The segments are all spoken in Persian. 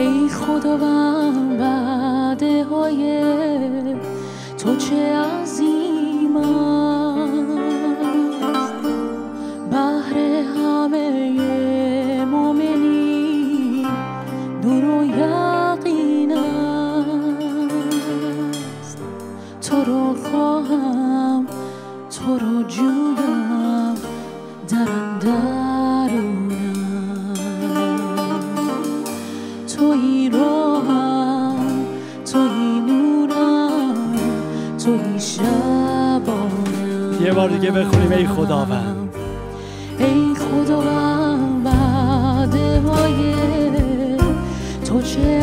ای خداوند بعده های تو چه عظیم است. بهر همه مؤمنی نور و یقین است. تو رو خواهم تو رو جویم. در اندرونم توی راهم توی نورم توی شبانم. یه بار دیگه بخونیم ای خداوند. ای خداوند وعده های تو چه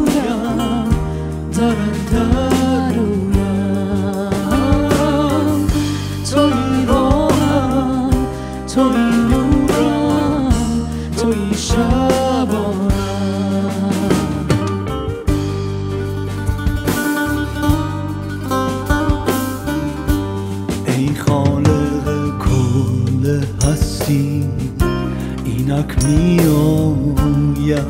اینک میایم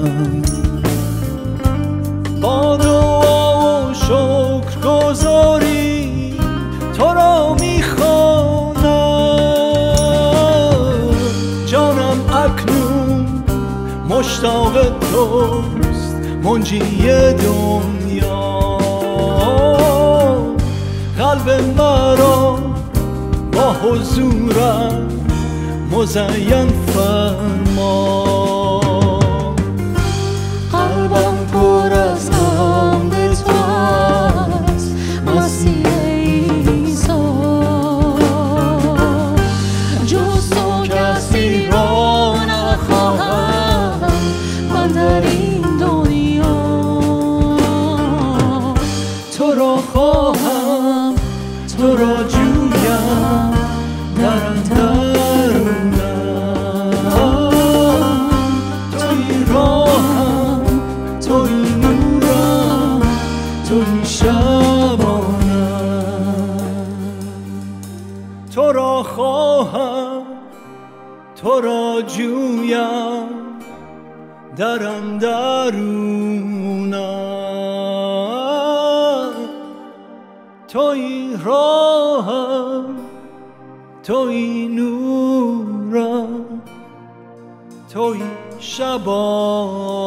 با دعا و شکر گذاری تو را می‌خوانم. جانم اکنون مشتاق توست منجی دنیا. قلب مرا با حضورم مزین فرما. قلبم پر از حمد تو است. مسیح عیسی. جز تو کسی را نخواهم. من در این دنیا تو را خواهم. تو را را خواهم تو را جویم در اندرونم توی راهم توی نورم توی شبانم.